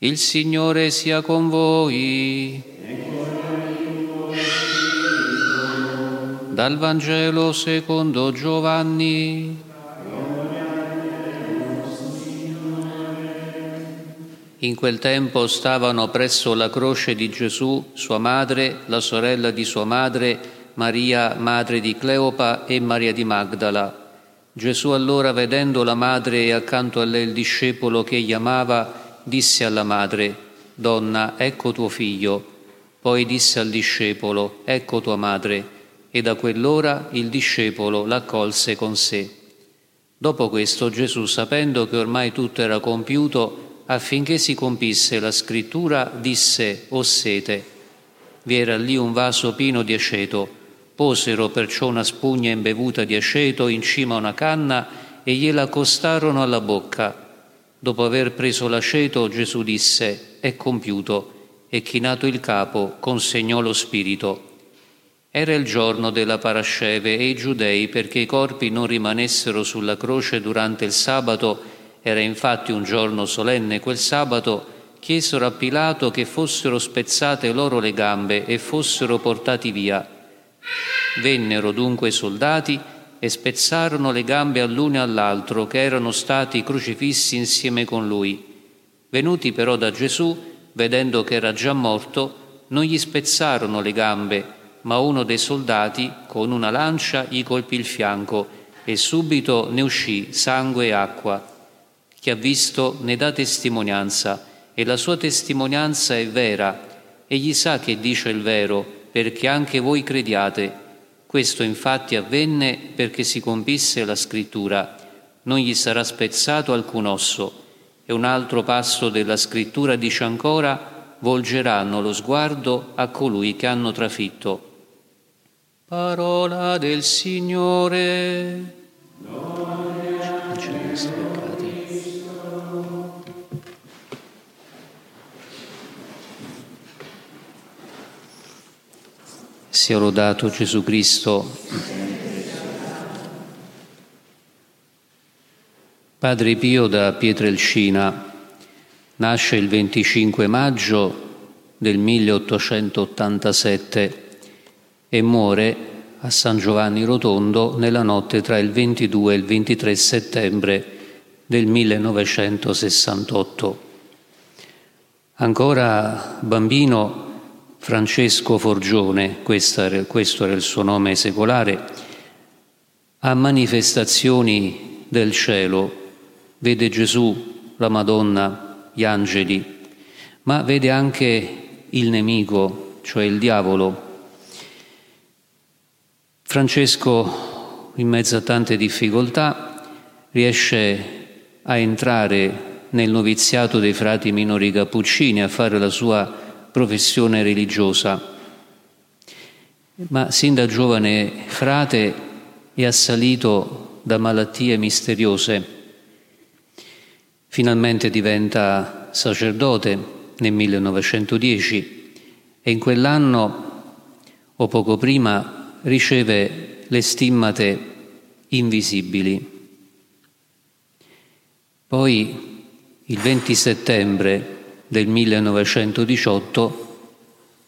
Il Signore sia con voi. Dal Vangelo secondo Giovanni. In quel tempo stavano presso la croce di Gesù sua madre, la sorella di sua madre, Maria, madre di Cleopa e Maria di Magdala. Gesù allora, vedendo la madre e accanto a lei il discepolo che egli amava, disse alla madre, Donna, ecco tuo figlio. Poi disse al discepolo, Ecco tua madre. E da quell'ora il discepolo l'accolse con sé. Dopo questo Gesù, sapendo che ormai tutto era compiuto, affinché si compisse la scrittura, disse, ho sete. Vi era lì un vaso pieno di aceto. Posero perciò una spugna imbevuta di aceto in cima a una canna e gliela accostarono alla bocca. Dopo aver preso l'aceto, Gesù disse, è compiuto, e chinato il capo, consegnò lo spirito. Era il giorno della parasceve e i giudei, perché i corpi non rimanessero sulla croce durante il sabato, era infatti un giorno solenne quel sabato, chiesero a Pilato che fossero spezzate loro le gambe e fossero portati via. Vennero dunque i soldati e spezzarono le gambe all'uno e all'altro che erano stati crocifissi insieme con lui. Venuti però da Gesù, vedendo che era già morto, non gli spezzarono le gambe, ma uno dei soldati con una lancia gli colpì il fianco e subito ne uscì sangue e acqua. Chi ha visto ne dà testimonianza e la sua testimonianza è vera. Egli sa che dice il vero perché anche voi crediate. Questo infatti avvenne perché si compisse la scrittura. Non gli sarà spezzato alcun osso. E un altro passo della scrittura dice ancora, volgeranno lo sguardo a colui che hanno trafitto. Parola del Signore. Sia lodato Gesù Cristo. Padre Pio da Pietrelcina nasce il 25 maggio del 1887 e muore a San Giovanni Rotondo nella notte tra il 22 e il 23 settembre del 1968. Ancora bambino Francesco Forgione, questo era, il suo nome secolare, a manifestazioni del cielo vede Gesù, la Madonna, gli angeli, ma vede anche il nemico, cioè il diavolo. Francesco, in mezzo a tante difficoltà, riesce a entrare nel noviziato dei frati minori cappuccini, a fare la sua professione religiosa, ma sin da giovane frate è assalito da malattie misteriose. Finalmente diventa sacerdote nel 1910 e in quell'anno o poco prima riceve le stimmate invisibili. Poi il 20 settembre del 1918,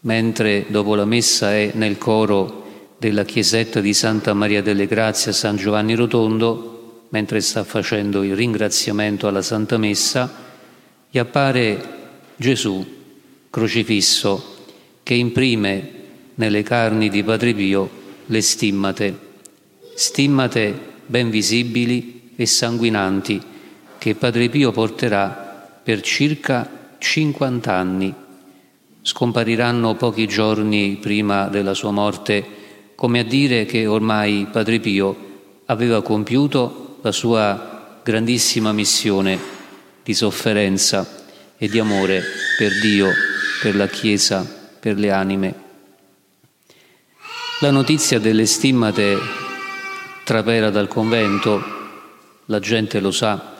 mentre dopo la messa è nel coro della chiesetta di Santa Maria delle Grazie a San Giovanni Rotondo, mentre sta facendo il ringraziamento alla Santa Messa, gli appare Gesù crocifisso che imprime nelle carni di Padre Pio le stimmate, stimmate ben visibili e sanguinanti che Padre Pio porterà per circa 50 anni. Scompariranno pochi giorni prima della sua morte, come a dire che ormai Padre Pio aveva compiuto la sua grandissima missione di sofferenza e di amore per Dio, per la Chiesa, per le anime. La notizia delle stimmate trapela dal convento, la gente lo sa,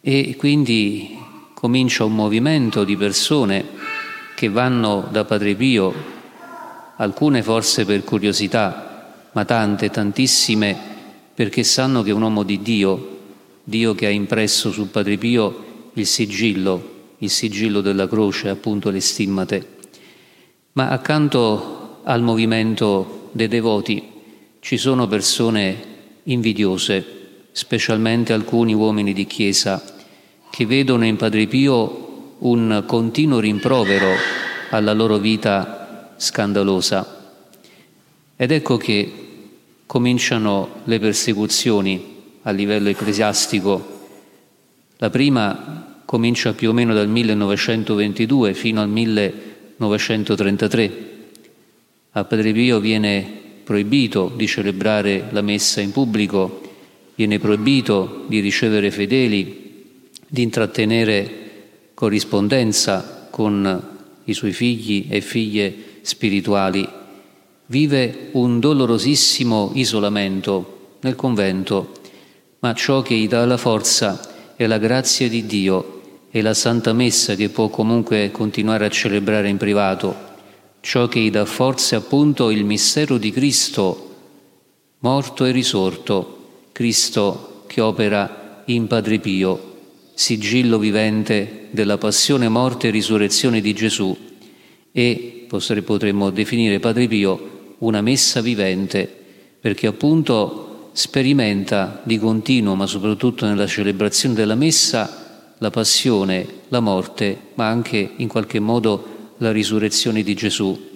e quindi comincia un movimento di persone che vanno da Padre Pio, alcune forse per curiosità, ma tante, tantissime, perché sanno che è un uomo di Dio, Dio che ha impresso su Padre Pio il sigillo, il sigillo della croce, appunto le stimmate. Ma accanto al movimento dei devoti ci sono persone invidiose, specialmente alcuni uomini di Chiesa, che vedono in Padre Pio un continuo rimprovero alla loro vita scandalosa. Ed ecco che cominciano le persecuzioni a livello ecclesiastico. La prima comincia più o meno dal 1922 fino al 1933. A Padre Pio viene proibito di celebrare la messa in pubblico, viene proibito di ricevere fedeli, di intrattenere corrispondenza con i suoi figli e figlie spirituali. Vive un dolorosissimo isolamento nel convento, ma ciò che gli dà la forza è la grazia di Dio e la Santa Messa che può comunque continuare a celebrare in privato Ciò che gli dà forza è appunto il mistero di Cristo, morto e risorto, Cristo che opera in Padre Pio, sigillo vivente della passione, morte e risurrezione di Gesù e potremmo definire Padre Pio una messa vivente, perché appunto sperimenta di continuo, ma soprattutto nella celebrazione della messa, la passione, la morte, ma anche in qualche modo la risurrezione di Gesù.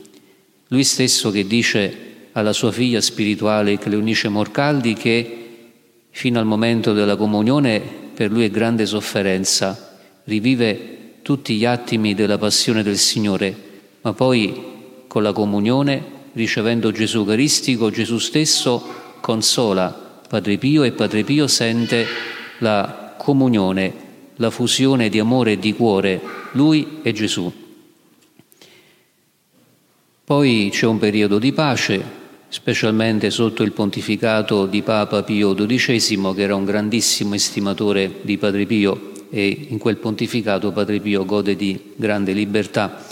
Lui stesso che dice alla sua figlia spirituale Cleonice Morcaldi che fino al momento della comunione per lui è grande sofferenza, rivive tutti gli attimi della passione del Signore, ma poi con la comunione, ricevendo Gesù Eucaristico, Gesù stesso consola Padre Pio e Padre Pio sente la comunione, la fusione di amore e di cuore, lui e Gesù. Poi c'è un periodo di pace, specialmente sotto il pontificato di Papa Pio XII, che era un grandissimo estimatore di Padre Pio e in quel pontificato Padre Pio gode di grande libertà.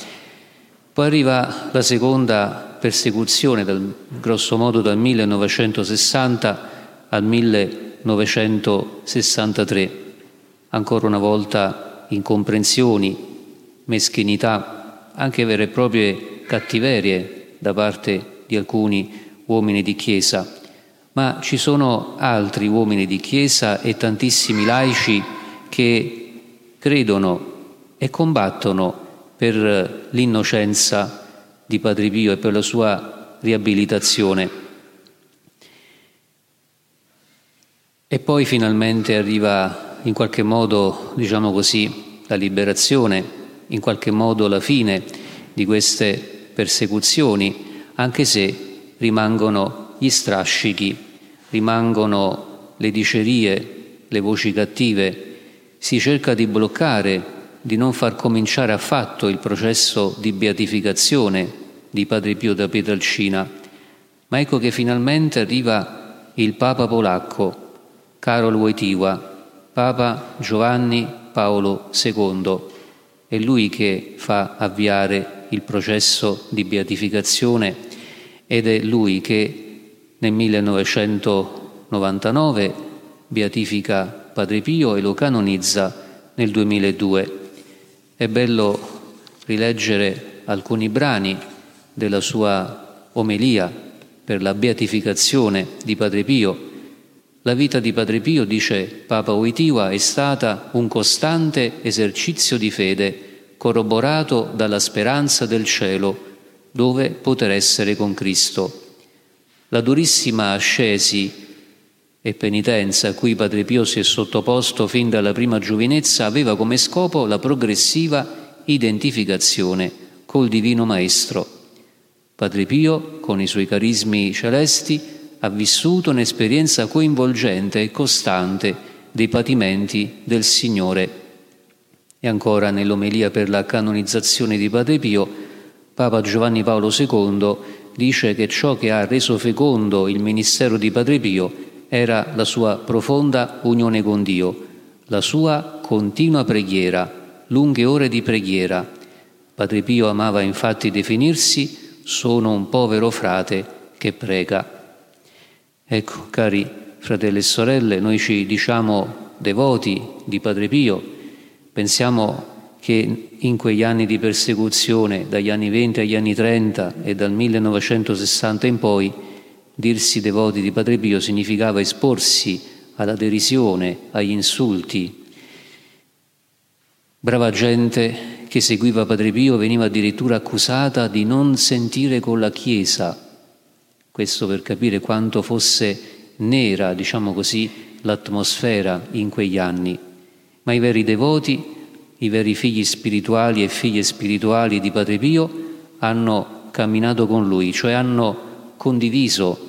Poi arriva la seconda persecuzione, dal, grosso modo dal 1960 al 1963, ancora una volta incomprensioni, meschinità, anche vere e proprie cattiverie da parte di alcuni uomini di Chiesa, ma ci sono altri uomini di Chiesa e tantissimi laici che credono e combattono per l'innocenza di Padre Pio e per la sua riabilitazione. E poi finalmente arriva in qualche modo, diciamo così, la liberazione, in qualche modo la fine di queste persecuzioni, anche se rimangono gli strascichi, rimangono le dicerie, le voci cattive, si cerca di bloccare, di non far cominciare affatto il processo di beatificazione di Padre Pio da Pietralcina. Ma ecco che finalmente arriva il Papa polacco, Karol Wojtyła, Papa Giovanni Paolo II. È lui che fa avviare il processo di beatificazione ed è lui che nel 1999 beatifica Padre Pio e lo canonizza nel 2002. È bello rileggere alcuni brani della sua omelia per la beatificazione di Padre Pio. La vita di Padre Pio, dice Papa Wojtyła, è stata un costante esercizio di fede corroborato dalla speranza del cielo, dove poter essere con Cristo. La durissima ascesi e penitenza a cui Padre Pio si è sottoposto fin dalla prima giovinezza aveva come scopo la progressiva identificazione col Divino Maestro. Padre Pio, con i suoi carismi celesti, ha vissuto un'esperienza coinvolgente e costante dei patimenti del Signore e ancora nell'omelia per la canonizzazione di Padre Pio, Papa Giovanni Paolo II dice che ciò che ha reso fecondo il ministero di Padre Pio era la sua profonda unione con Dio, la sua continua preghiera, lunghe ore di preghiera. Padre Pio amava infatti definirsi sono un povero frate che prega. Ecco, cari fratelli e sorelle, noi ci diciamo devoti di Padre Pio, Pensiamo che in quegli anni di persecuzione, dagli anni 20 agli anni 30 e dal 1960 in poi, dirsi devoti di Padre Pio significava esporsi alla derisione, agli insulti. Brava gente che seguiva Padre Pio veniva addirittura accusata di non sentire con la Chiesa, questo per capire quanto fosse nera, diciamo così, l'atmosfera in quegli anni. Ma i veri devoti i veri figli spirituali e figlie spirituali di Padre Pio hanno camminato con lui, cioè hanno condiviso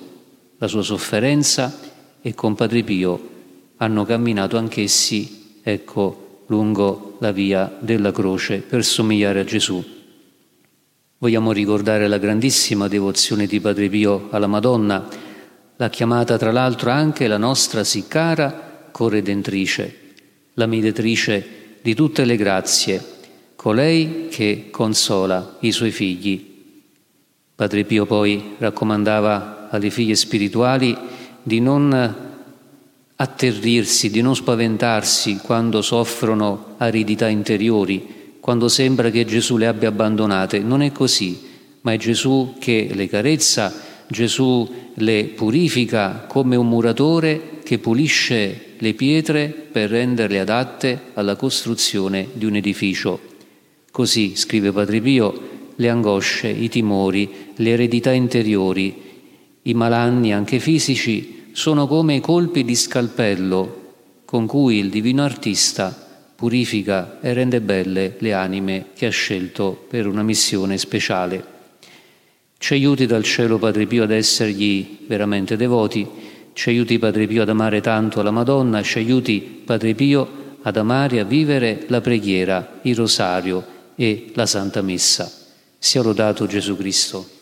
la sua sofferenza e con Padre Pio hanno camminato anch'essi, ecco, lungo la via della croce per somigliare a Gesù. Vogliamo ricordare la grandissima devozione di Padre Pio alla Madonna, l'ha chiamata tra l'altro anche la nostra sì cara corredentrice, la mediatrice di tutte le grazie, colei che consola i suoi figli. Padre Pio poi raccomandava alle figlie spirituali di non atterrirsi, di non spaventarsi quando soffrono aridità interiori, quando sembra che Gesù le abbia abbandonate. Non è così, ma è Gesù che le carezza, Gesù le purifica come un muratore che pulisce le pietre per renderle adatte alla costruzione di un edificio. Così, scrive Padre Pio, le angosce, i timori, le eredità interiori, i malanni anche fisici sono come colpi di scalpello con cui il divino artista purifica e rende belle le anime che ha scelto per una missione speciale. Ci aiuti dal cielo Padre Pio ad essergli veramente devoti ci aiuti Padre Pio ad amare tanto la Madonna, ci aiuti Padre Pio ad amare e a vivere la preghiera, il rosario e la Santa Messa. Sia lodato Gesù Cristo.